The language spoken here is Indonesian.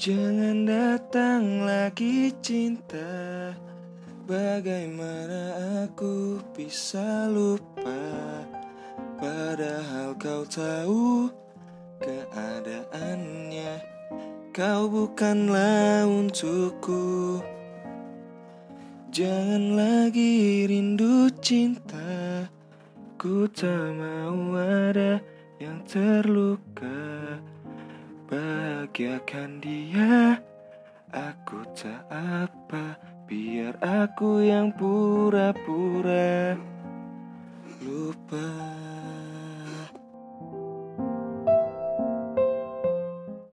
Jangan datang lagi cinta. Bagaimana aku bisa lupa? Padahal kau tahu keadaannya. Kau bukanlah untukku. Jangan lagi rindu cinta. Ku tak mau ada yang terluka Bahagiakan dia. Aku tak apa Biar aku yang pura-pura. Lupa